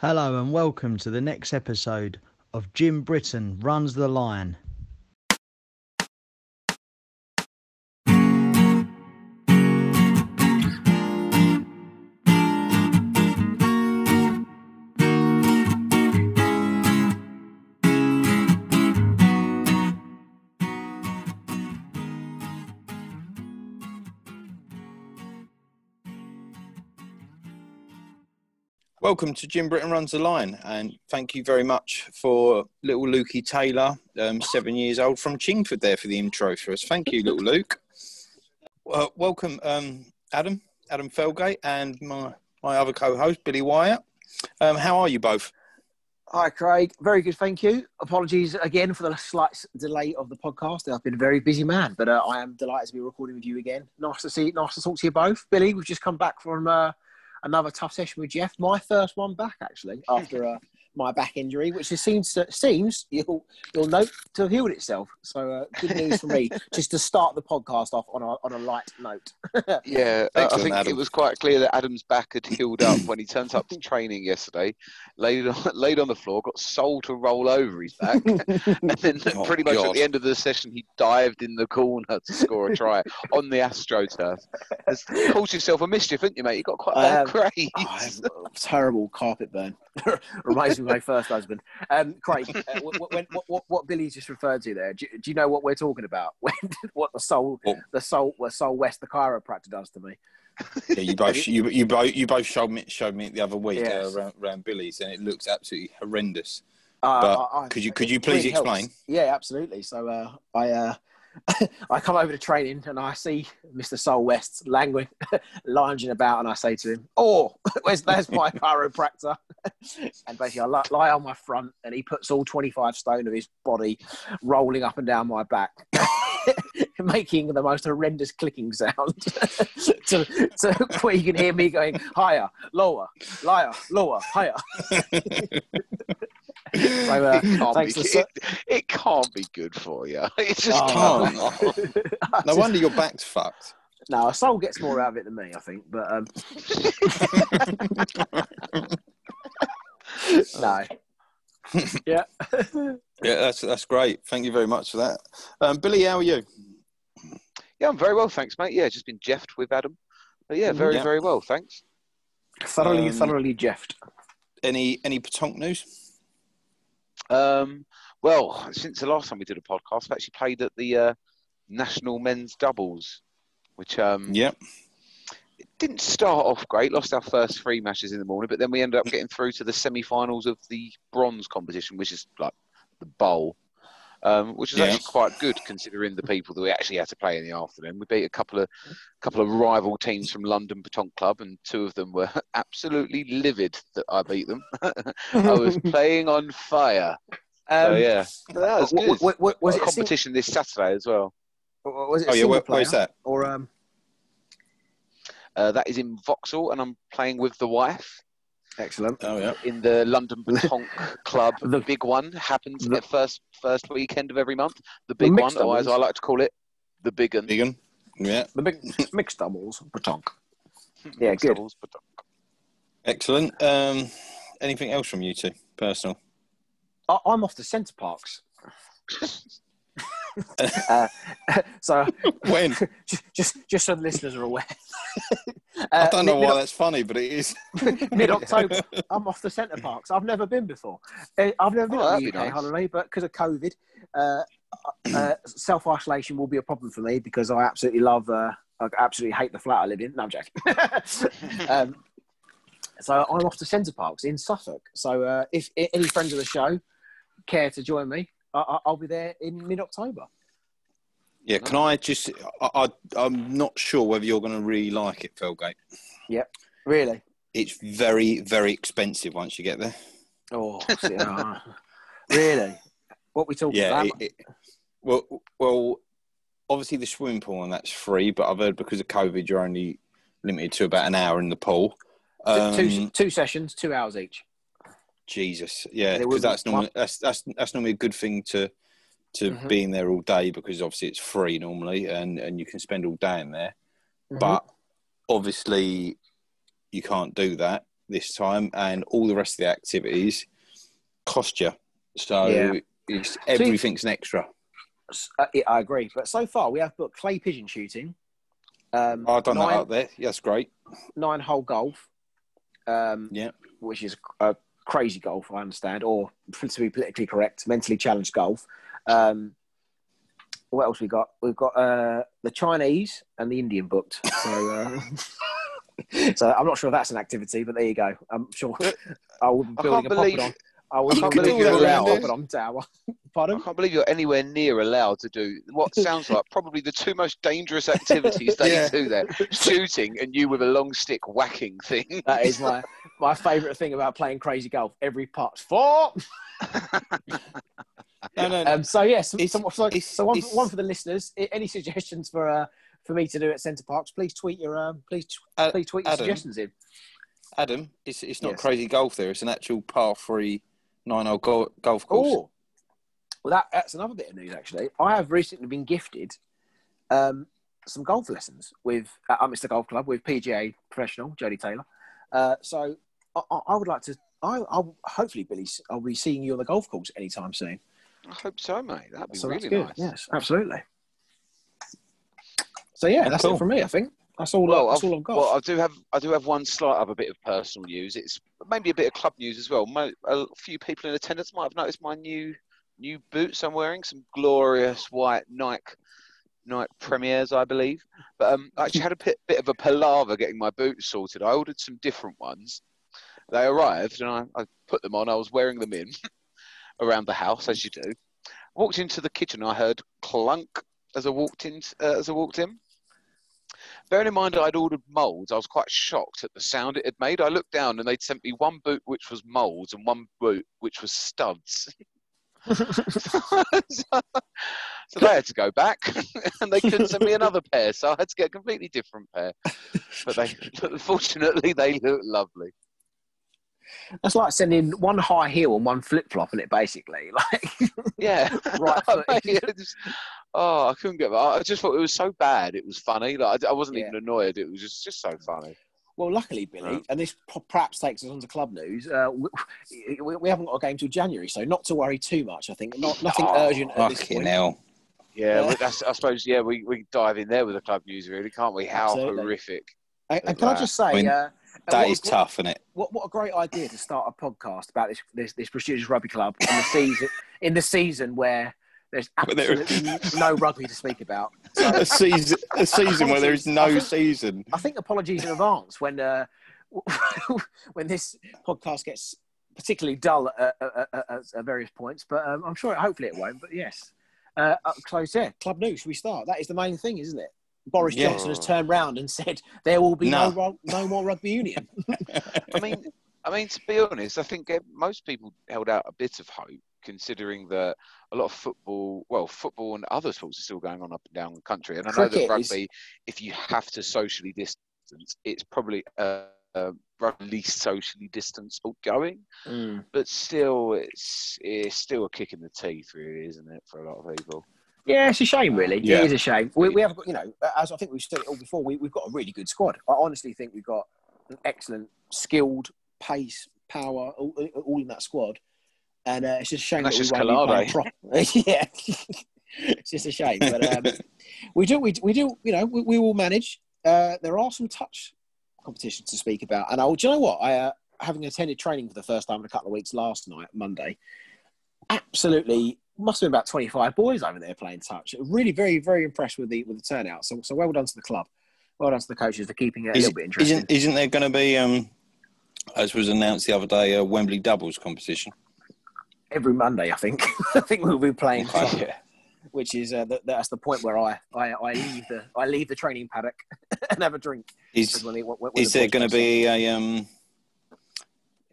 Hello and welcome to the next episode of Jim Britton Runs the Line. Welcome to Jim Britton Runs the Line, and thank you very much for little Lukey Taylor, um, seven years old from Chingford, there for the intro for us. Thank you, little Luke. Welcome, um, Adam, Adam Felgate, and my my other co-host Billy Wyatt. Um, how are you both? Hi, Craig. Very good, thank you. Apologies again for the slight delay of the podcast. I've been a very busy man, but uh, I am delighted to be recording with you again. Nice to see, nice to talk to you both. Billy, we've just come back from uh, another tough session with Jeff. My first one back actually after uh, my back injury, which it seems to, seems you'll you'll note to have healed itself. So uh, good news for me, just to start the podcast off on a on a light note. Yeah, uh, I think Adam. it was quite clear that Adam's back had healed up when he turned up to training yesterday, laid on, laid on the floor, got Sol to roll over his back, and then Oh, pretty much God. at the end of the session, he dived in the corner to score a try on the AstroTurf. Has caused yourself a mischief, haven't you, mate? You got quite a I bad have. grade. Oh, I have a terrible carpet burn. Reminds me of my first husband. Um, Craig, uh, what, what, what, what, what Billy just referred to there, do, you- do you know what we're talking about? When, what the Sol, the Sol, what Sol West, the chiropractor does to me? Yeah, you both you, you both you both showed me showed me it the other week Yes. uh, around, around Billy's, and it looks absolutely horrendous. Uh, But I- I- could you- could you please really helps. explain? Yeah, absolutely. So uh, I uh, I come over to training and I see Mr. Sol West languid, lounging about, and I say to him, "Oh, where's there's my chiropractor?" and basically, I li- lie on my front, and he puts all 25 stone of his body rolling up and down my back. Making the most horrendous clicking sound, to, to where you can hear me going higher, lower, higher, lower, higher. So, uh, it, can't be, to it, it can't be good for you. It just Oh, can't. No wonder your back's fucked. No, a Sol gets more out of it than me, I think. But um, no. yeah. Yeah, that's that's great. Thank you very much for that, um, Billy. How are you? Yeah, I'm very well, thanks, mate. Yeah, just been jeffed with Adam. But yeah, very, Yeah. very well, thanks. thoroughly, Um, thoroughly jeffed. Any any Pétanque news? Um, well, since the last time we did a podcast, I've actually played at the uh, National Men's Doubles, which um, Yep. it didn't start off great. Lost our first three matches in the morning, but then we ended up getting through to the semi-finals of the bronze competition, which is like the bowl, um, which was Yeah. actually quite good considering the people that we actually had to play in the afternoon. We beat a couple of couple of rival teams from London Pétanque Club, and two of them were absolutely livid that I beat them. I was playing on fire. So Um, yeah, that was w- good. w- w- was Got it a a sing- competition this Saturday as well. was it Oh yeah, where, where's that? or um? Uh, that is in Vauxhall, and I'm playing with the wife Excellent. Oh yeah. in the London Pétanque Club. The- The big one happens the- at first first weekend of every month. The big mixed one, or as I like to call it, the big one. Vegan. Yeah. The big mixed doubles, Pétanque. Yeah, good. Excellent. Um, anything else from you two? Personal. I, I'm off to Center Parcs. uh, so When? just, just so the listeners are aware. I Uh, don't know mid- why that's funny, but it is. mid October. I'm off the Center Parcs. I've never been before. Uh, I've never been Oh, on be UK nice. holiday, but because of COVID, uh, uh, self isolation will be a problem for me because I absolutely love. Uh, I absolutely hate the flat I live in. No, I'm joking. um, so I'm off to Center Parcs in Suffolk. So uh, if i- any friends of the show care to join me, I- I- I'll be there in mid October. Yeah. Can I just? I, I I'm not sure whether you're going to really like it, Felgate. Yep, really? It's very very expensive once you get there. Oh, see, uh, really? What we talking Yeah. about? It, it, well, well, obviously the swimming pool and that's free, but I've heard because of COVID, you're only limited to about an hour in the pool. Two- two, Um, two sessions, two hours each. Jesus, yeah, because that's normally that's that's that's normally a good thing to to Mhm. being there all day because obviously it's free normally and and you can spend all day in there. Mhm. But obviously you can't do that this time, and all the rest of the activities cost you. So Yeah. it's, everything's an extra. Uh, I agree. But so far, we have booked clay pigeon shooting, um, I've done that nine, out there. Yeah, that's great. nine hole golf, um, Yeah. which is a crazy golf, I understand, or to be politically correct, mentally challenged golf. Um, what else we got? We've got uh, the Chinese and the Indian booked. So, uh, so I'm not sure if that's an activity, but there you go. I'm sure I will be building a believe- on. I will be building a that around poppet it. on tower. I can't believe you're anywhere near allowed to do what sounds like probably the two most dangerous activities they Yeah. do there: shooting and you with a long stick whacking thing. That is my my favourite thing about playing crazy golf. Every putt's four. No, no, Um, so yes, It's- so, so, it's- so one, one for the listeners. Any suggestions for uh, for me to do at Center Parcs? Please tweet your um, please tw- Uh, please tweet your Adam? suggestions in. Adam, it's it's not Yes. crazy golf there. It's an actual par three nine hole golf course. Oh, well, that, that's another bit of news actually. I have recently been gifted um, some golf lessons with uh, at Mr Golf Club with PGA professional Jody Taylor. Uh, so I, I I would like to. I, I'll hopefully Billy, I'll be seeing you on the golf course anytime soon. I hope so, mate. That'd be So really good. nice. Yes, absolutely. So yeah, that's Cool. it from me. I think that's all. Well, that's I've, all I've got. well, I do have I do have one slight other bit of personal news. It's maybe a bit of club news as well. Mo, a few people in attendance might have noticed my new new boots I'm wearing, some glorious white Nike Nike Premiers, I believe. But um, I actually had a bit, bit of a palaver getting my boots sorted. I ordered some different ones. They arrived, and I, I put them on. I was wearing them in around the house as you do. Walked into the kitchen. I heard clunk as I walked in. Uh, as I walked in. Bearing in mind I'd ordered moulds, I was quite shocked at the sound it had made. I looked down and they'd sent me one boot which was moulds and one boot which was studs. so, so they had to go back and they couldn't send me another pair, so I had to get a completely different pair. But they, fortunately, they look lovely. That's like sending one high heel and one flip flop in it, basically. Like, Yeah, Right foot. Mate, it just- oh, I couldn't get. that. I just thought it was so bad. It was funny. Like I, I wasn't Yeah. even annoyed. It was just just so funny. Well, luckily, Billy, Right. and this perhaps takes us on to club news. Uh, we, we, we haven't got a game till January, so not to worry too much. I think not nothing Oh, urgent at this Fucking point. hell. Yeah, Yeah. well, that's, I suppose. Yeah, we, we dive in there with the club news, really, can't we? How Absolutely. horrific! And, and can I just say, I mean, uh, That what, is tough, isn't it? What, what a great idea to start a podcast about this this, this prestigious rugby club in the season in the season where there's But there- absolutely no rugby to speak about. So, A season, a season where there is I no think- season. I think apologies in advance when uh, when this podcast gets particularly dull at, at, at, at, at various points. But um, I'm sure, hopefully, it won't. But yes, uh, up close. Yeah, club news. Should we start? That is the main thing, isn't it? Boris Yeah. Johnson has turned round and said there will be no No. no, no more rugby union. I mean, I mean, to be honest, I think eh, most people held out a bit of hope, considering that a lot of football, well, football and other sports are still going on up and down the country. And I know that Cricket is- rugby, if you have to socially distance, it's probably a, a rugby least socially distanced sport going. Mm. But still, it's it's still a kick in the teeth, really, isn't it, for a lot of people? Yeah, it's a shame, really. Yeah. It is a shame. We, we have, got, you know, as I think we've said it all before, we, we've got a really good squad. I honestly think we've got an excellent, skilled, pace, power, all, all in that squad. And uh, it's just a shame That's that just we won't be yeah, it's just a shame. But um, we do, we, we do, you know, we, we will manage. Uh, there are some touch competitions to speak about, and I, do you know what? I uh, having attended training for the first time in a couple of weeks last night, Monday. Absolutely, must have been about twenty five boys over there playing touch. Really, very, very impressed with the with the turnout. So, so well done to the club. Well done to the coaches for keeping it a Is- little bit interesting. Isn't, isn't there going to be, um, as was announced the other day, a Wembley doubles competition? Every Monday, I think. I think we'll be playing touch, yeah. which is uh, th- that's the point where I, I, I leave the I leave the training paddock and have a drink. Is, when they- when- when is the there going to play be a um?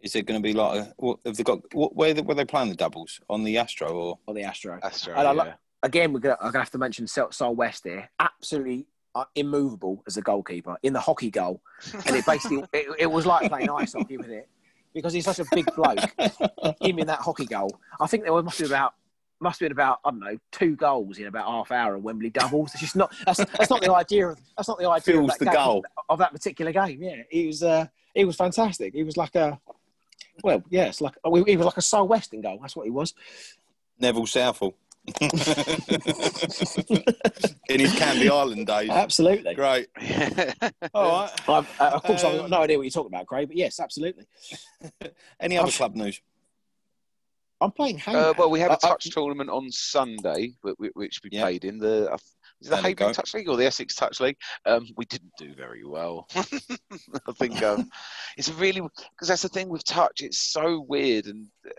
Is there going to be like a, what, have they got? What, where where they playing the doubles on the Astro or? on the Astro. Astro. And I yeah. like- again, we're gonna, I'm gonna have to mention Sol, Sol West here. Absolutely uh, immovable as a goalkeeper in the hockey goal, and it basically it, it was like playing ice hockey with it because he's such a big bloke. him in that hockey goal, I think there must be about must have been about I don't know two goals in about half hour of Wembley doubles. It's just not that's, that's not the idea of that's not the idea Fills of that, the game, goal. of that particular game. Yeah, it was uh, he was fantastic. He was like a, well, yeah, it's like he was like a Sol Weston goal. That's what he was. Neville Southall. In his Candy Island days. Absolutely. Great. All right. I've, uh, of course, I've got no idea what you're talking about, Craig, but yes, absolutely. Any other I've- club news? I'm playing hang. Uh, well, we had Uh, a uh, touch tournament on Sunday, whi- whi- which we Yeah. played in the. uh, Is the There we Havering go. Touch League or the Essex Touch League? Um, we didn't do very well. I think um, it's really because that's the thing with touch. It's so weird and uh,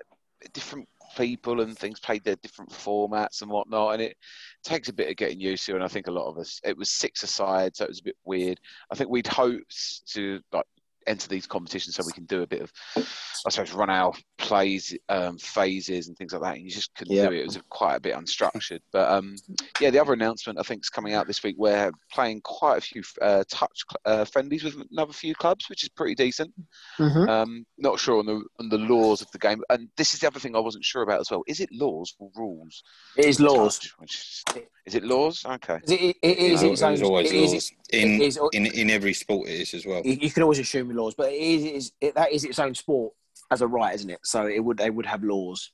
different people and things played their different formats and whatnot, and it takes a bit of getting used to. And I think a lot of us, it was six aside, so it was a bit weird. I think we'd hoped to like enter these competitions so we can do a bit of, I suppose, run our plays, um, phases and things like that. And you just couldn't Yeah. do it. It was quite a bit unstructured. But um, yeah, the other announcement I think is coming out this week. We're playing quite a few uh, touch uh, friendlies with another few clubs, which is pretty decent. Mhm. Um, not sure on the on the laws of the game, and this is the other thing I wasn't sure about as well. Is it laws or rules? It is laws. Touch, which is, is it laws? Okay. It, it, it is No, its it own. was always it is- laws. In, it is- in, in every sport it is as well. you, you can always assume laws, but it is, it is it, that is its own sport as a right, isn't it? So it would they would have laws.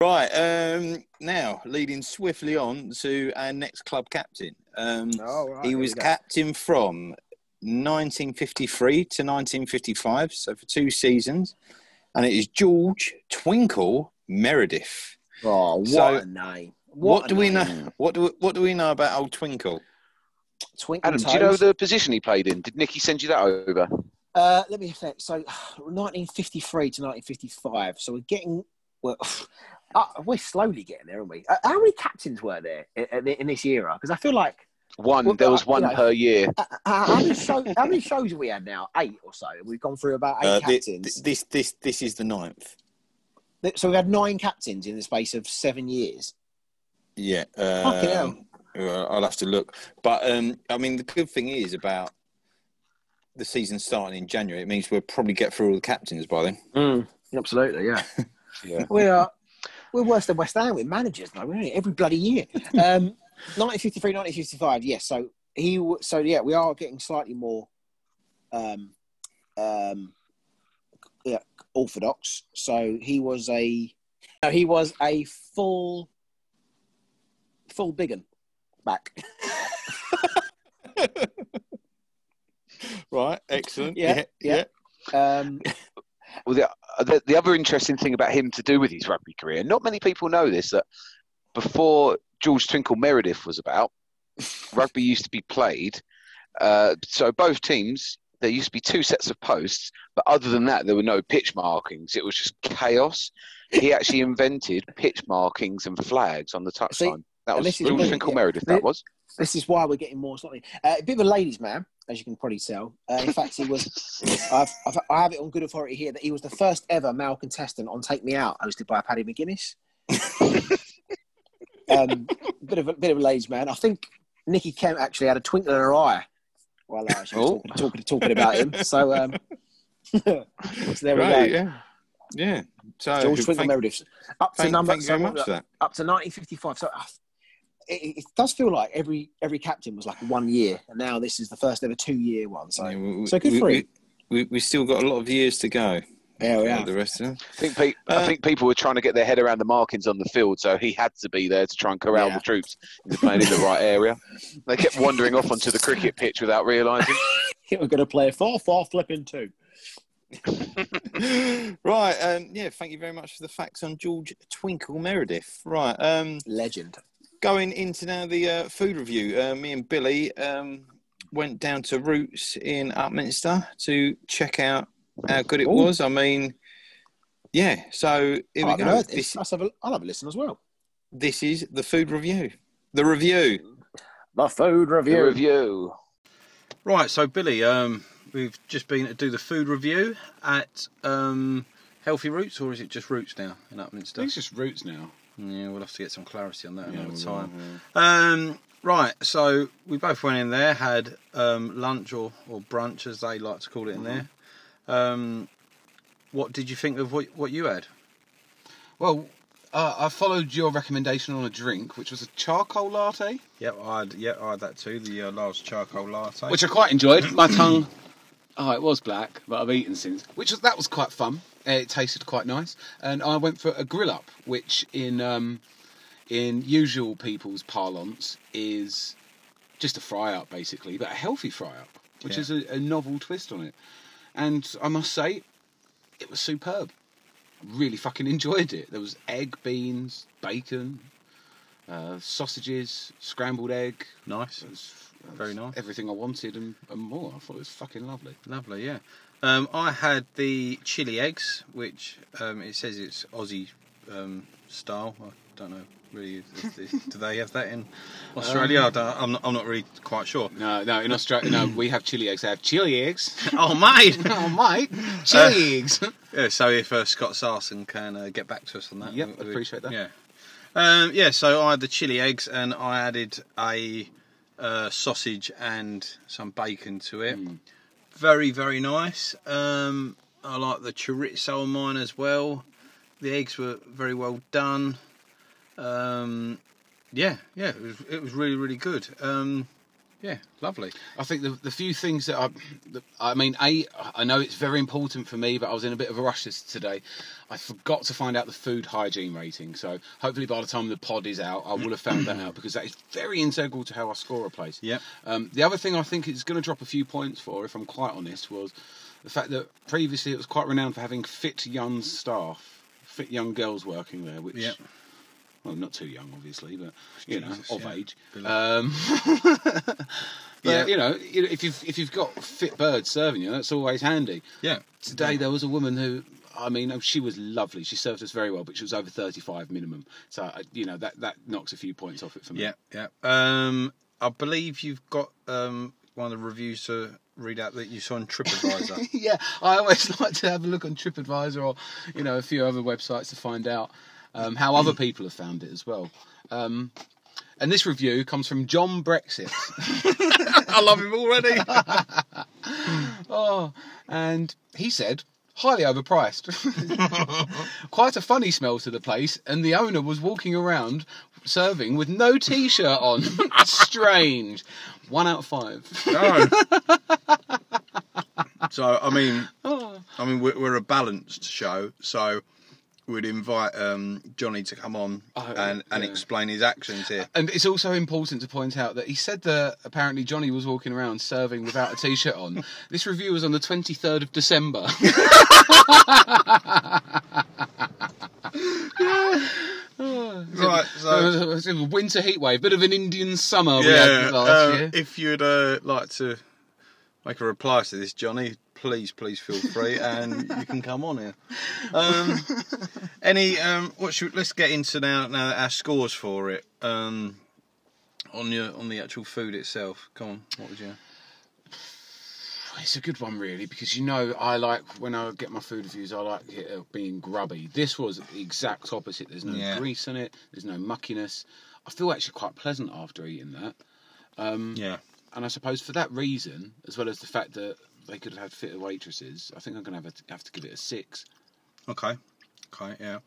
Right, um, now leading swiftly on to our next club captain. Um, Oh, right, he was captain from 1953 to 1955, so for two seasons, and it is George Twinkle Meredith. Oh, what So, a name! What, a do we know? What do we, what do we know about old Twinkle? Twinkle Adam, do you know the position he played in? Did Nicky send you that over? Uh, let me think. So, 1953 to 1955. So we're getting well. Uh, we're slowly getting there, aren't we? Uh, how many captains were there in, in this era? Because I feel like One. Well, there was uh, one you know- per year. uh, uh, how, many show, how many shows have we had now? Eight or so. We've gone through about eight Uh, thi- captains. this this this is the ninth. so we've had nine captains in the space of seven years. Yeah, um, I'll have to look. But um, I mean, the good thing is about the season starting in January. It means we'll probably get through all the captains by then. Absolutely, yeah. Yeah. we are. We're worse than West Ham with managers, though, aren't? Every bloody year. Um, 1953, 1955. Yes. So he. So yeah, we are getting slightly more. Um, um, yeah, orthodox. So he was a. No, he was a full. Full biggin back. Right, excellent. Yeah, yeah. Um, Well, the, uh, the, the other interesting thing about him to do with his rugby career, not many people know this, that before George Twinkle Meredith was about, rugby used to be played. Uh, so both teams, there used to be two sets of posts, but other than that, there were no pitch markings. It was just chaos. He actually invented pitch markings and flags on the See, touchline. That was this is the George thing, yeah. Meredith. That was. this is why we're getting more slightly. Uh, a bit of a ladies' man, as you can probably tell. Uh, in fact, he was. I've, I've, I have it on good authority here that he was the first ever male contestant on Take Me Out, hosted by Paddy McGuinness. um, bit of a bit of a ladies' man. I think Nikki Kemp actually had a twinkle in her eye while uh, she was Oh. talking, talking, talking about him. So, um, so there we go. yeah, yeah. So George Twinkle Meredith up to thank, number thank so much for that. up to 1955. So uh, it, it does feel like every every captain was like one year, and now this is the first ever two year one. So Yeah, we, so good for we, him. we, we still got a lot of years to go. there we for are. The rest of them. I think, pe- Uh, I think people were trying to get their head around the markings on the field, so he had to be there to try and corral Yeah. the troops into playing in the right area. They kept wandering off onto the cricket pitch without realising. We're going to play a four four flipping two. right, um, yeah. Thank you very much for the facts on George Twinkle Meredith. Right, um, Legend. Going into now the uh, food review. Uh, me and Billy um, went down to Roots in Upminster to check out how good it Ooh. was. I mean, yeah. So I here we haven't go. heard this. This, Let's have a, I'll have a listen as well. this is the food review. The review. The food review. The review. review. Right, so Billy, um, we've just been to do the food review at um, Healthy Roots, or is it just Roots now in I Upminster? think it's just roots now. Yeah, we'll have to get some clarity on that Yeah, another we will, time. yeah. Um, right, so we both went in there, had um, lunch or, or brunch, as they like to call it in there. Um, what did you think of what, what you had? Well, uh, I followed your recommendation on a drink, which was a charcoal latte, Yep, I had, yeah, I had that too, the uh, large charcoal latte. which I quite enjoyed. My tongue Oh, it was black, but I've eaten since, which was that was quite fun. Uh, It tasted quite nice, and I went for a grill up, which in um, in usual people's parlance is just a fry up, basically, but a healthy fry up, which Yeah. is a, a novel twist on it. And I must say, it was superb. Really fucking enjoyed it. There was egg, beans, bacon, uh, sausages, scrambled egg. Nice. It was, Very nice. Everything I wanted and, and more. I thought it was fucking lovely. Lovely, yeah. Um, I had the chili eggs, which um, it says it's Aussie um, style. I don't know really. If they, do they have that in Australia? I I'm, not, I'm not really quite sure. No, no, in Australia, no, we have chili eggs. They have chili eggs. oh, mate! oh, mate, chili eggs. yeah, so if uh, Scott Sarson can uh, get back to us on that, Yep, we- I'd appreciate that. Yeah, um, yeah. So I had the chili eggs, and I added a uh, sausage and some bacon to it. Mm. Very, very nice. Um, I like the chorizo on mine as well. The eggs were very well done. Um, yeah, yeah, it was, it was really, really good. Um, yeah, lovely. I think the the few things that I, that, I mean, a I know it's very important for me, but I was in a bit of a rush this today. I forgot to find out the food hygiene rating, so hopefully by the time the pod is out, I will have found that out because that is very integral to how I score a place. Yep. Um, the other thing I think it's going to drop a few points for, if I'm quite honest, was the fact that previously it was quite renowned for having fit young staff, fit young girls working there, which. Yep. Well, not too young, obviously, but you Jesus, know, of yeah. age. Um, but Yeah. you know, you know, if you've if you've got fit birds serving you, that's always handy. Yeah. Today there was a woman who, I mean, oh, she was lovely. She served us very well, but she was over thirty-five minimum. So uh, you know that that knocks a few points off it for me. Yeah, yeah. Um, I believe you've got um, one of the reviews to read out that you saw on TripAdvisor. yeah, I always like to have a look on TripAdvisor or you know a few other websites to find out um, how other people have found it as well. Um, and this review comes from John Brexit. I love him already. Oh, and he said, highly overpriced. Quite a funny smell to the place, and the owner was walking around serving with no t shirt on. Strange. One out of five. no. so I mean, Oh, I mean, we're, we're a balanced show, so we'd invite um, Johnny to come on Oh, and, and yeah. explain his actions here. And it's also important to point out that he said that apparently Johnny was walking around serving without a t shirt on. This review was on the 23rd of December. Right, so a winter heatwave, bit of an Indian summer we yeah, uh, year. if you'd uh, like to make a reply to this, Johnny, please, please feel free, and you can come on here. Um, any, um, what should let's get into now. Now our scores for it um, on your on the actual food itself. Come on, what would you? It's a good one, really, because you know I like when I get my food reviews, I like it uh, being grubby. This was the exact opposite. There's no Yeah. grease in it. There's no muckiness. I feel actually quite pleasant after eating that. Um, Yeah, and I suppose for that reason, as well as the fact that they could have had fitter waitresses, I think I'm going to have, a, have to give it a six. okay, okay, yeah.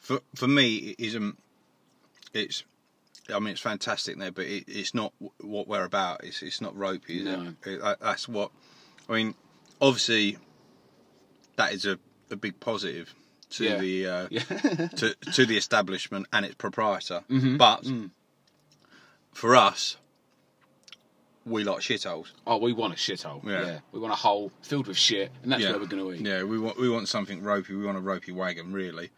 For for me, it isn't. It's. I mean, it's fantastic there, but it, it's not what we're about. It's it's not ropey. Is No. it? It- that's what. I mean, obviously, that is a, a big positive to Yeah. the uh, Yeah. to to the establishment and its proprietor. Mhm. But Mm. for us, we like shitholes. Oh, we want a shithole. Yeah. Yeah. We want a hole filled with shit, and that's Yeah. where we're going to eat. Yeah, we want we want something ropey. We want a ropey wagon, really.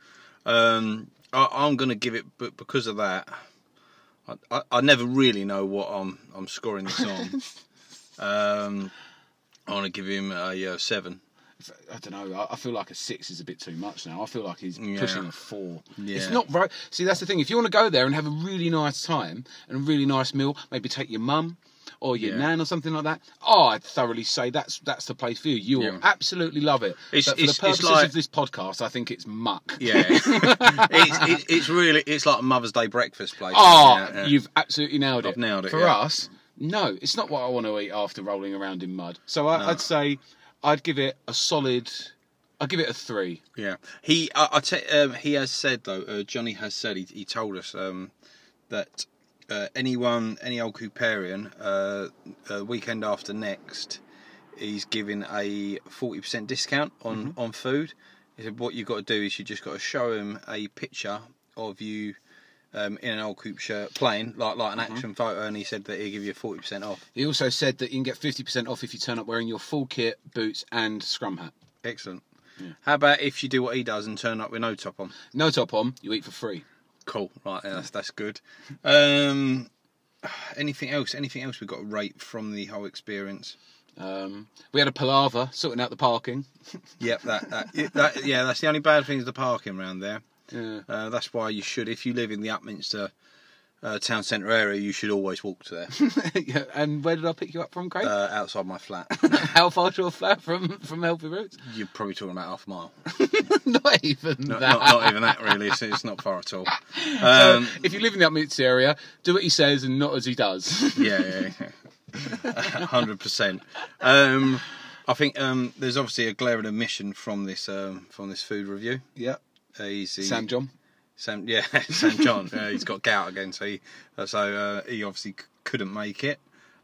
Um, I, I'm going to give it, but because of that, I, I, I never really know what I'm I'm scoring this on. um, I want to give him a uh, seven. I don't know. I- I feel like a six is a bit too much now. I feel like he's Yeah. pushing a four. Yeah. It's not right. See, that's the thing. If you want to go there and have a really nice time and a really nice meal, maybe take your mum or your Yeah. nan or something like that. Oh, I'd thoroughly say that's that's the place for you. You will Yeah. absolutely love it. It's- but for it's- the purposes like- of this podcast, I think it's muck. Yeah, it's, it's it's really it's like a Mother's Day breakfast place. Oh, Yeah, you've absolutely nailed it. I've nailed it, For us, no, it's not what I want to eat after rolling around in mud. So I, No. I'd say I'd give it a solid. I'd give it a three. Yeah, he. I, I te- um, he has said though. Uh, Johnny has said he, he told us um, that uh, anyone, any old Cooperian, uh, uh, weekend after next, he's giving a forty percent discount on Mm-hmm. on food. He said what you've got to do is you just got to show him a picture of you. Um, in an old coupe shirt, playing like like an Mm-hmm. action photo, and he said that he'll give you forty percent off. He also said that you can get 50% off if you turn up wearing your full kit, boots, and scrum hat. Excellent. How about if you do what he does and turn up with no top on? No top on, you eat for free. Cool. Right, that's that's good. Um, anything else? Anything else we've got to rate from the whole experience? Um, we had a palaver sorting out the parking. Yep, that, that, yeah, that yeah, that's the only bad thing is the parking around there. Yeah. Uh, that's why you should, if you live in the Upminster uh, town centre area, you should always walk to there. yeah. And where did I pick you up from, Craig? uh, outside my flat, How far to a flat from from Healthy Roots? you're probably talking about half a mile. not even Not, that. not, not even that really. It's, it's not far at all. Um, if you live in the Upminster area, do what he says and not as he does. yeah, yeah, yeah. hundred percent. Um, I think um, there's obviously a glaring omission from this um, from this food review. yeah. Uh, Sam John. Sam, yeah, Sam John. Uh, he's got gout again, so he, uh, so uh, he obviously c- couldn't make it.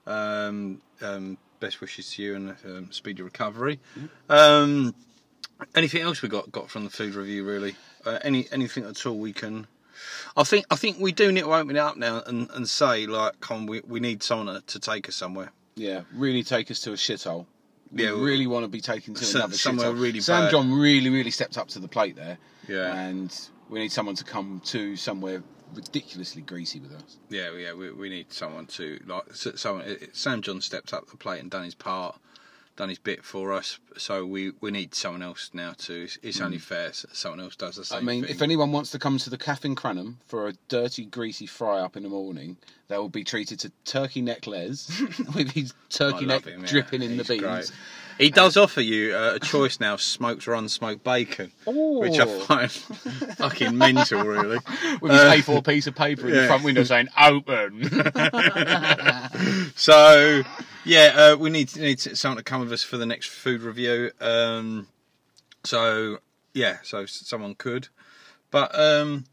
Um, um, best wishes to you and um, speedy recovery. Um, anything else we got got from the food review? Really, uh, any anything at all we can. I think I think we do need to open it up now and, and say like, come, on, we we need someone to, take us somewhere. Yeah, really take us to a shithole. We Yeah, really want to be taken to another somewhere shithole. really Sam bad. John really, really stepped up to the plate there. Yeah. And we need someone to come to somewhere ridiculously greasy with us. Yeah, yeah, we, we need someone to like someone. Sam John stepped up the plate and done his part, done his bit for us. So we, we need someone else now to. It's, it's hmm. only fair someone else does the same. I mean, thing. if anyone wants to come to the Caff in Cranham for a dirty, greasy fry up in the morning, they will be treated to turkey neck les with his turkey neck him, yeah. dripping in the beans. great. He does offer you uh, a choice now: smoked or unsmoked bacon, which I find fucking mental, really. With his A4 piece of paper in the front window saying "Open." So yeah, uh, we need need someone to come with us for the next food review. Um, so yeah, so someone could, but um,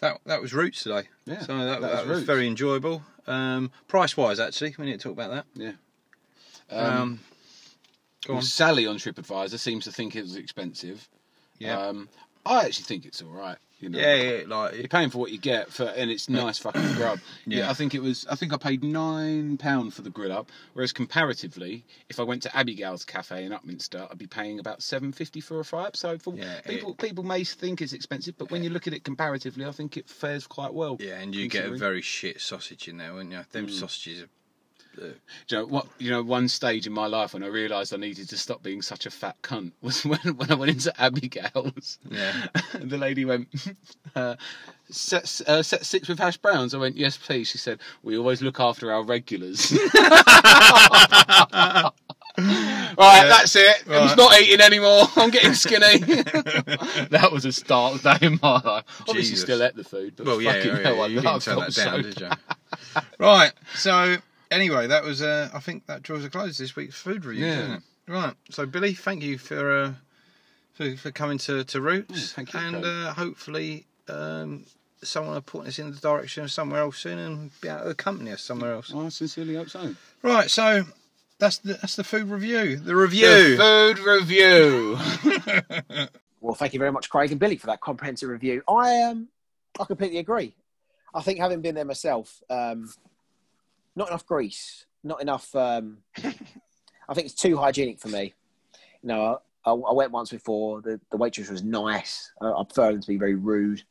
that that was Roots today. Yeah, so that, that that was was Roots. very enjoyable. Um, price wise, actually, we need to talk about that. yeah. Um, go on. Sally on TripAdvisor seems to think it was expensive. Yeah. Um, I actually think it's all right. You know. Yeah, yeah, like You're paying for what you get for, and it's nice fucking grub. Yeah. Yeah. I think it was. I think I paid nine pound for the grill up, whereas comparatively, if I went to Abigail's Cafe in Upminster, I'd be paying about seven fifty for a fry up. So for Yeah, people, people may think it's expensive, but when you look at it comparatively, I think it fares quite well. yeah, and you get a very shit sausage in there, wouldn't you? Them Mm. sausages. Are, you know what? You know, one stage in my life when I realised I needed to stop being such a fat cunt was when when I went into Abigail's. yeah, the lady went, uh, set, uh, set six with hash browns. I went, yes, please. She said, we always look after our regulars. right, that's it. I'm not eating anymore. I'm getting skinny. that was a start day in my life. Obviously, still ate the food, but well, yeah, yeah, yeah, I you didn't turn that down, so did you? right. So anyway, that was. Uh, I think that draws a close this week's food review. Yeah. doesn't it? Right. So Billy, thank you for uh, for, for coming to to Roots, Mm, thank you, and uh, hopefully. Um, Someone will point us in the direction of somewhere else soon and be able to accompany us somewhere else. I sincerely hope so. Right, so that's the that's the food review. The review. The food review. Well, thank you very much, Craig and Billy, for that comprehensive review. I um, I completely agree. I think having been there myself, um, not enough grease, not enough. Um, I think it's too hygienic for me. You know, I, I went once before. The, the waitress was nice. I, I prefer them to be very rude.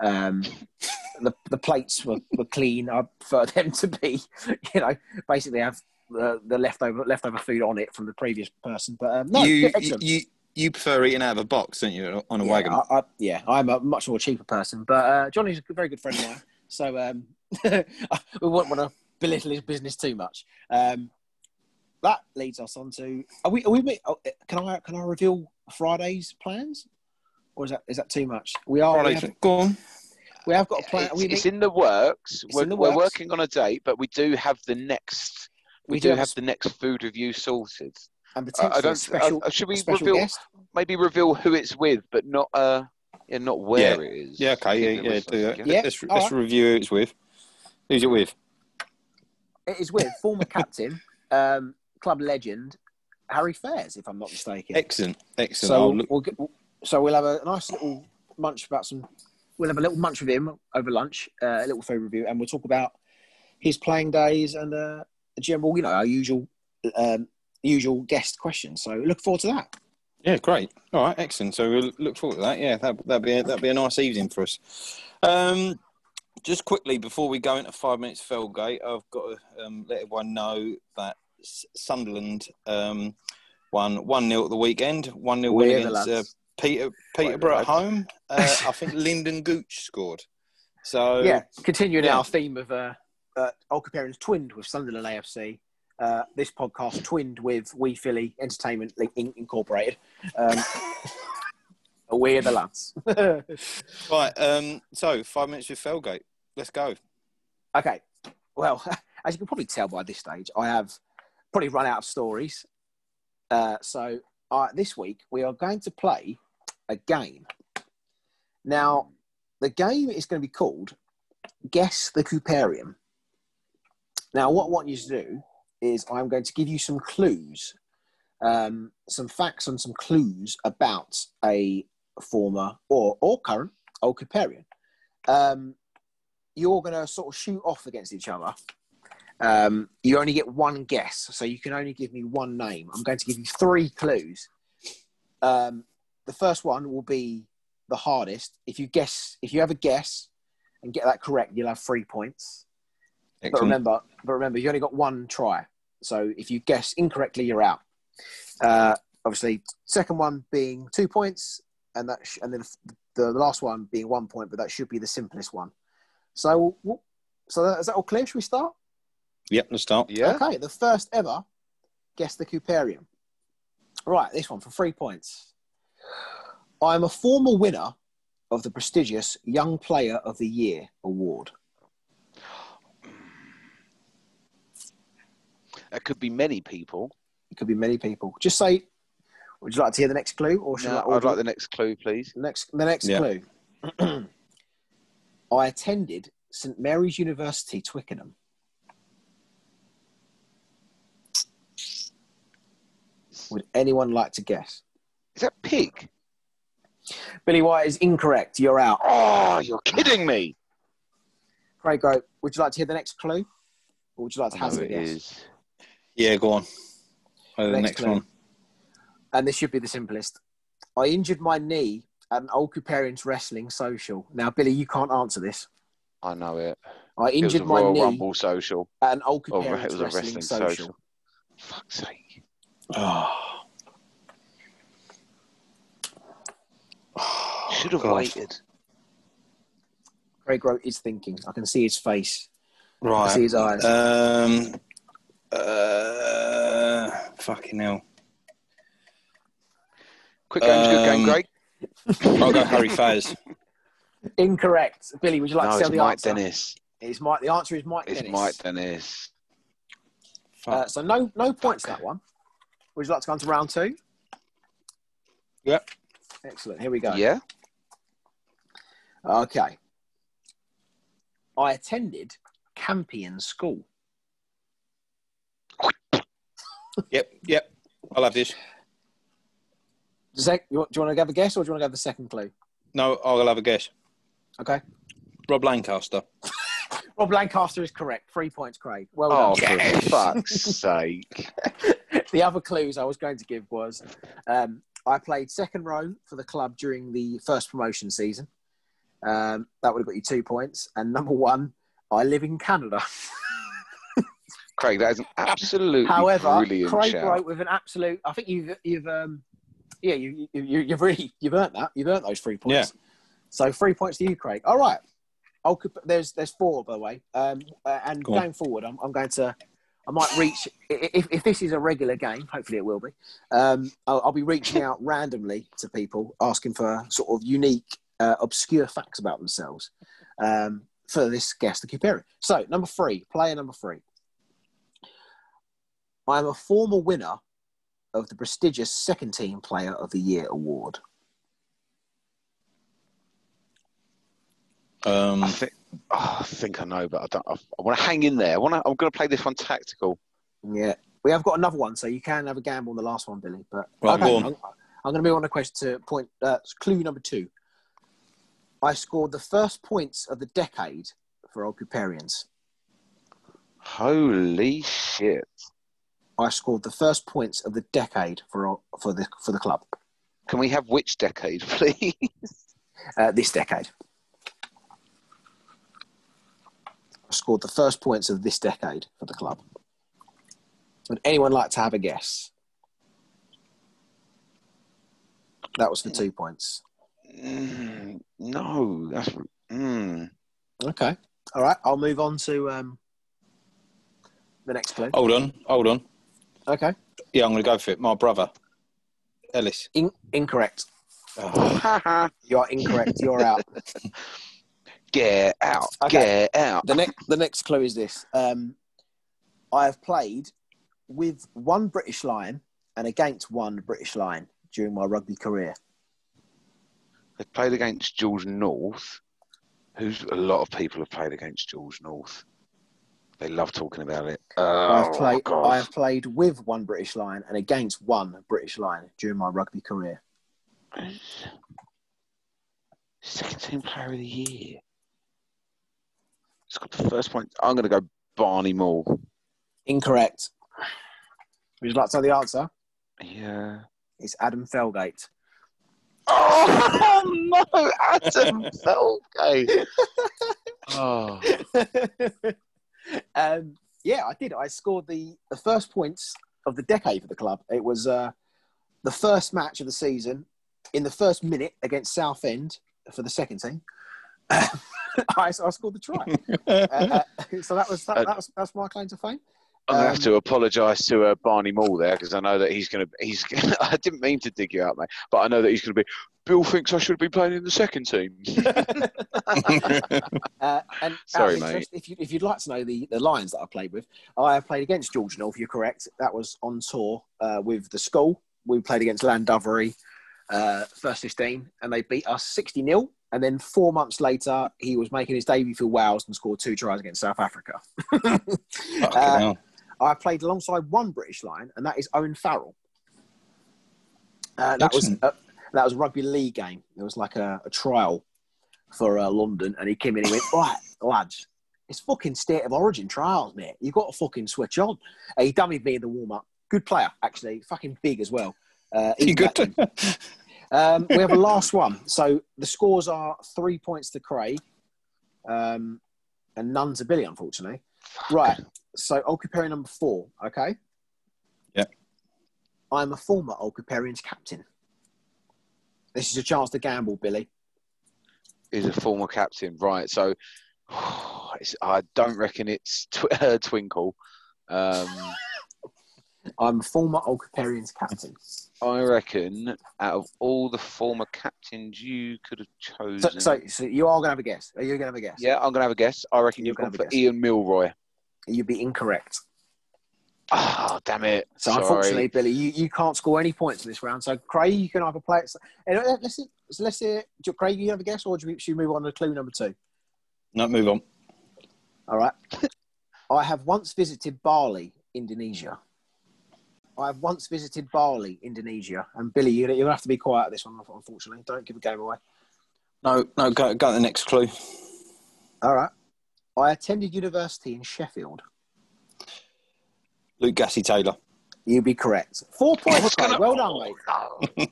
Um, the the plates were, were clean. I prefer them to be, you know, basically have the, the leftover leftover food on it from the previous person. But um, no, you, you you prefer eating out of a box, don't you, on a yeah, wagon? I, I, yeah, I'm a much more cheaper person, but uh, Johnny's a very good friend of mine, so um, we wouldn't want to belittle his business too much. Um, that leads us on to are we? Are we oh, can I can I reveal Friday's plans, or is that is that too much? We are. We have, go on. we have got a plan. It's, it's in the works. It's We're, in the we're works. working on a date, but we do have the next. We, We do do have have the next food review sorted. and I, potentially I a don't. special, uh, should we special reveal? guest. Maybe reveal who it's with, but not uh, yeah, not where it is. Yeah, okay, Keep yeah, yeah, do that. Yeah, Let's, all let's right. review who it's with. Who's it with? It is with former captain, um, club legend, Harry Fairs, if I'm not mistaken. Excellent, excellent. So I'll we'll, look- we'll, get- so we'll have a nice little munch about some. We'll have a little munch with him over lunch, uh, a little food review, and we'll talk about his playing days and uh, the general, you know, our usual, um, usual guest questions. So look forward to that. Yeah, great. All right, excellent. So we'll look forward to that. Yeah, that that'd be a, that'd be a nice evening for us. Um, just quickly before we go into five minutes Felgate, I've got to um, let everyone know that Sunderland um, won one 0 at the weekend. One 0 win We're against uh. Peter Peterborough at home. Uh, I think Lyndon Gooch scored. So yeah, continuing yeah. our theme of uh, uh, Old Cooperians twinned with Sunderland AFC. Uh, this podcast twinned with We Philly Entertainment Inc- Incorporated. Um, we're the lads. right. Um, so five minutes with Felgate. Let's go. Okay. Well, as you can probably tell by this stage, I have probably run out of stories. Uh, so uh, this week we are going to play a game. Now, the game is going to be called Guess the Cooperian. Now, what I want you to do is I'm going to give you some clues, um, some facts and some clues about a former or, or current old Cooperian. Um, you're going to sort of shoot off against each other. Um, you only get one guess, so you can only give me one name. I'm going to give you three clues. Um, the first one will be the hardest. If you guess, if you have a guess and get that correct, you'll have three points. But remember, but remember, you only got one try. So if you guess incorrectly, you're out. Uh, obviously, second one being two points, and that sh- and then the, the last one being one point, but that should be the simplest one. So, so that, is that all clear? Should we start? Yep. Let's start. Yeah. Okay, the first ever guess the Cooperian. Right, this one for three points. I am a former winner of the prestigious Young Player of the Year award. That could be many people. It could be many people. Just say, would you like to hear the next clue, or should No, I, or I'd like the next clue, please. next the next Yeah. clue? I attended St Mary's University, Twickenham. Would anyone like to guess? Is that pig? Billy Wyatt is incorrect. You're out. Oh, you're kidding me. Craig, go. Would you like to hear the next clue, or would you like to I hazard a it guess? Yeah. Go on. Uh, the Next next clue. one. And this should be the simplest. I injured my knee at an old Cooperians wrestling social. Now, Billy, you can't answer this. I know it. I It was a injured my Royal knee Rumble social. at an old Oh, it was a wrestling, wrestling social. social. Fuck's sake. Oh. Should have waited. Craig Rowe is thinking. I can see his face. Right. I can see his eyes. Um. Uh. Fucking hell. Quick game's a good game, Um, Greg. I'll go Harry Faz. Incorrect. Billy, would you like no, to tell it's the Mike answer? Dennis. It's Mike. The answer is Mike It's Dennis. Mike Dennis. Uh, so no, no points that one. Would you like to go on to round two? Yep. Excellent. Here we go. Yeah. Okay. I attended Campion School. Yep. Yep. I'll have this. Does that, you want, do you want to have a guess or do you want to have the second clue? No, I'll have a guess. Okay. Rob Lancaster. Rob Lancaster is correct. Three points, Craig. Well done. Oh, done. for fuck's sake. the other clues I was going to give was um, I played second row for the club during the first promotion season. Um, that would have got you two points. And number one, I live in Canada. Craig, that is an absolutely However, brilliant Craig shout. wrote with an absolute. I think you've you've um, yeah you, you you- you've really you've earned that. You've earned those three points. Yeah. So three points to you, Craig. All right. I'll, there's there's four by the way. Um, uh, and Go going forward, I'm, I'm going to. I might reach if, if this is a regular game. Hopefully, it will be. Um, I'll, I'll be reaching out randomly to people asking for sort of unique, uh, obscure facts about themselves um, for this guest, the Cooperian. So, number three, player number three. I am a former winner of the prestigious Second Team Player of the Year award. Um, I think, oh, I think I know, but I don't. I, I want to hang in there. I want to. I'm going to play this one tactical. Yeah, We have got another one, so you can have a gamble on the last one, Billy. But Right, go on. I'm, I'm going to move on to question to point uh, clue number two. I scored the first points of the decade for Ocuparians. Holy shit! I scored the first points of the decade for for the for the club. Can we have which decade, please? Uh, this decade. I scored the first points of this decade for the club. Would anyone like to have a guess? That was for two points. Mm, no, that's. Mm. Okay. All right. I'll move on to um, the next clue. Hold on, hold on. Okay. Yeah, I'm going to go for it. My brother, Ellis. In- incorrect. Oh, You are incorrect. You're out. get out! Okay. Get out! The next the next clue is this. Um, I have played with one British Lion and against one British Lion during my rugby career. They played against George North, who's a lot of people have played against George North. They love talking about it. Oh, I've played God. I have played with one British Lion and against one British Lion during my rugby career. Second team player of the year. It's got the first point. I'm going to go Barney Moore. Incorrect. Would you like to know the answer? Yeah. It's Adam Felgate. Oh no, Adam Felgate. Oh, um, yeah, I did. I scored the, the first points of the decade for the club. It was uh, the first match of the season in the first minute against Southend for the second team. I, I scored the try. Uh, uh, so that was that, that was that's my claim to fame. I'm going to Um, have to apologise to uh, Barney Moore there because I know that he's going to. He's. I didn't mean to dig you out, mate, but I know that he's going to be. Bill thinks I should be playing in the second team. Uh, and Sorry, interest, If, you, if you'd like to know the, the Lions that I played with, I have played against George North. You're correct. That was on tour uh, with the school. We played against Llandovery, uh, first 15, and they beat us 60 0. And then four months later, he was making his debut for Wales and scored two tries against South Africa. Uh. I played alongside one British Lion, and that is Owen Farrell. Uh, that was uh, that was a rugby league game. It was like a, a trial for uh, London, and he came in and he went, "Right, lads, it's fucking state of origin trials, mate. You got to fucking switch on." Uh, he dummied me in the warm up. Good player, actually, fucking big as well. Uh, You good? Um, we have a last one. So the scores are three points to Craig, um, and none to Billy, unfortunately. Right. So Old Cooperian number four. Okay. Yep. I'm a former Old Cooperian's captain. This is a chance to gamble, Billy. He's a former captain, right? So it's, I don't reckon it's tw- uh, Twinkle. Um, I'm a former Old Cooperian's captain. I reckon out of all the former captains you could have chosen. So, so, so you are going to have a guess. Are you going to have a guess? yeah, I'm going to have a guess. I reckon You're you've gonna gone have for guess. Ian Milroy. You'd be incorrect. Oh, damn it. So Sorry. unfortunately, Billy, you, you can't score any points in this round. So Craig, you can either play it. and, uh, Let's see, so let's see. do- Craig, you have a guess, or do we, should you move on to clue number two? no, move on. All right. I have once visited Bali, Indonesia. I have once visited Bali, Indonesia. And Billy, you're, you're going to have to be quiet at this one, unfortunately. Don't give a game away. No, no, go, go to the next clue. All right. I attended university in Sheffield. Luke Gassy Taylor. You'd be correct. Four points, gonna- Well done, mate.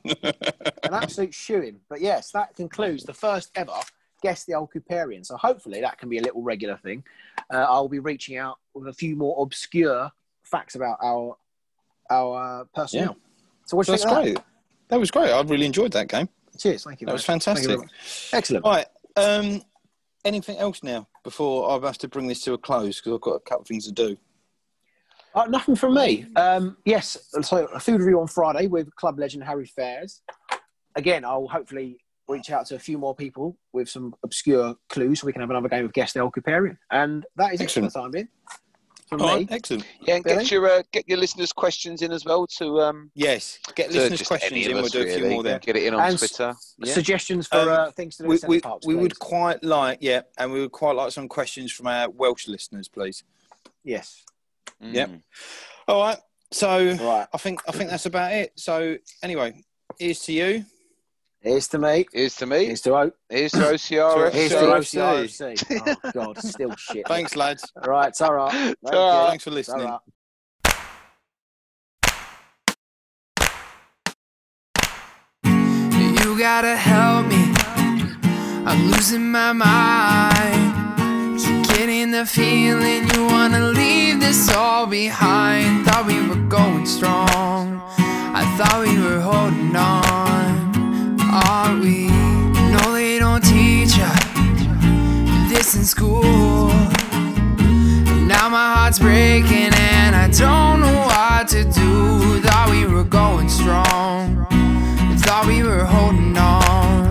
An absolute shoeing. But yes, that concludes the first ever Guess the Old Cooperian. So hopefully that can be a little regular thing. Uh, I'll be reaching out with a few more obscure facts about our our uh, personnel. So what do you think of that? great. That was great. I really enjoyed that game. Cheers. Thank you. That very was much. Thank you fantastic. Excellent. Right. Um, anything else now before I have to bring this to a close because I've got a couple of things to do. Uh, nothing from me. Um, yes, so a food review on Friday with club legend Harry Fairs. Again, I'll hopefully reach out to a few more people with some obscure clues so we can have another game of Guess the Old Cooperian. And that is it for the Excellent. time being. From All me. right, excellent. Yeah, and Billy? get your uh, get your listeners' questions in as well to um Yes, get listeners' questions in. We'll do a few really. more there. Get it in on And s- Twitter. Yeah. Suggestions for Um, uh, things to do We, we, parks, we would quite like, yeah, and we would quite like some questions from our Welsh listeners, please. Yes. Mm. Yep. All right. So Right. I think I think that's about it. So anyway, here's to you. Here's to me. Here's to me. Here's to O. Here's to OCR. Here's to OCRFC. OCRFC. Oh God, still shit. Thanks, lads. Right, it's all right. Thank Ta-ra. you. Thanks for It's all listening. You gotta help me. I'm losing my mind. Getting the feeling you wanna leave this all behind. Thought we were going strong. I thought we were holding on. Are we? No, they don't teach ya this in school. Now my heart's breaking and I don't know what to do. Thought we were going strong. Thought we were holding on.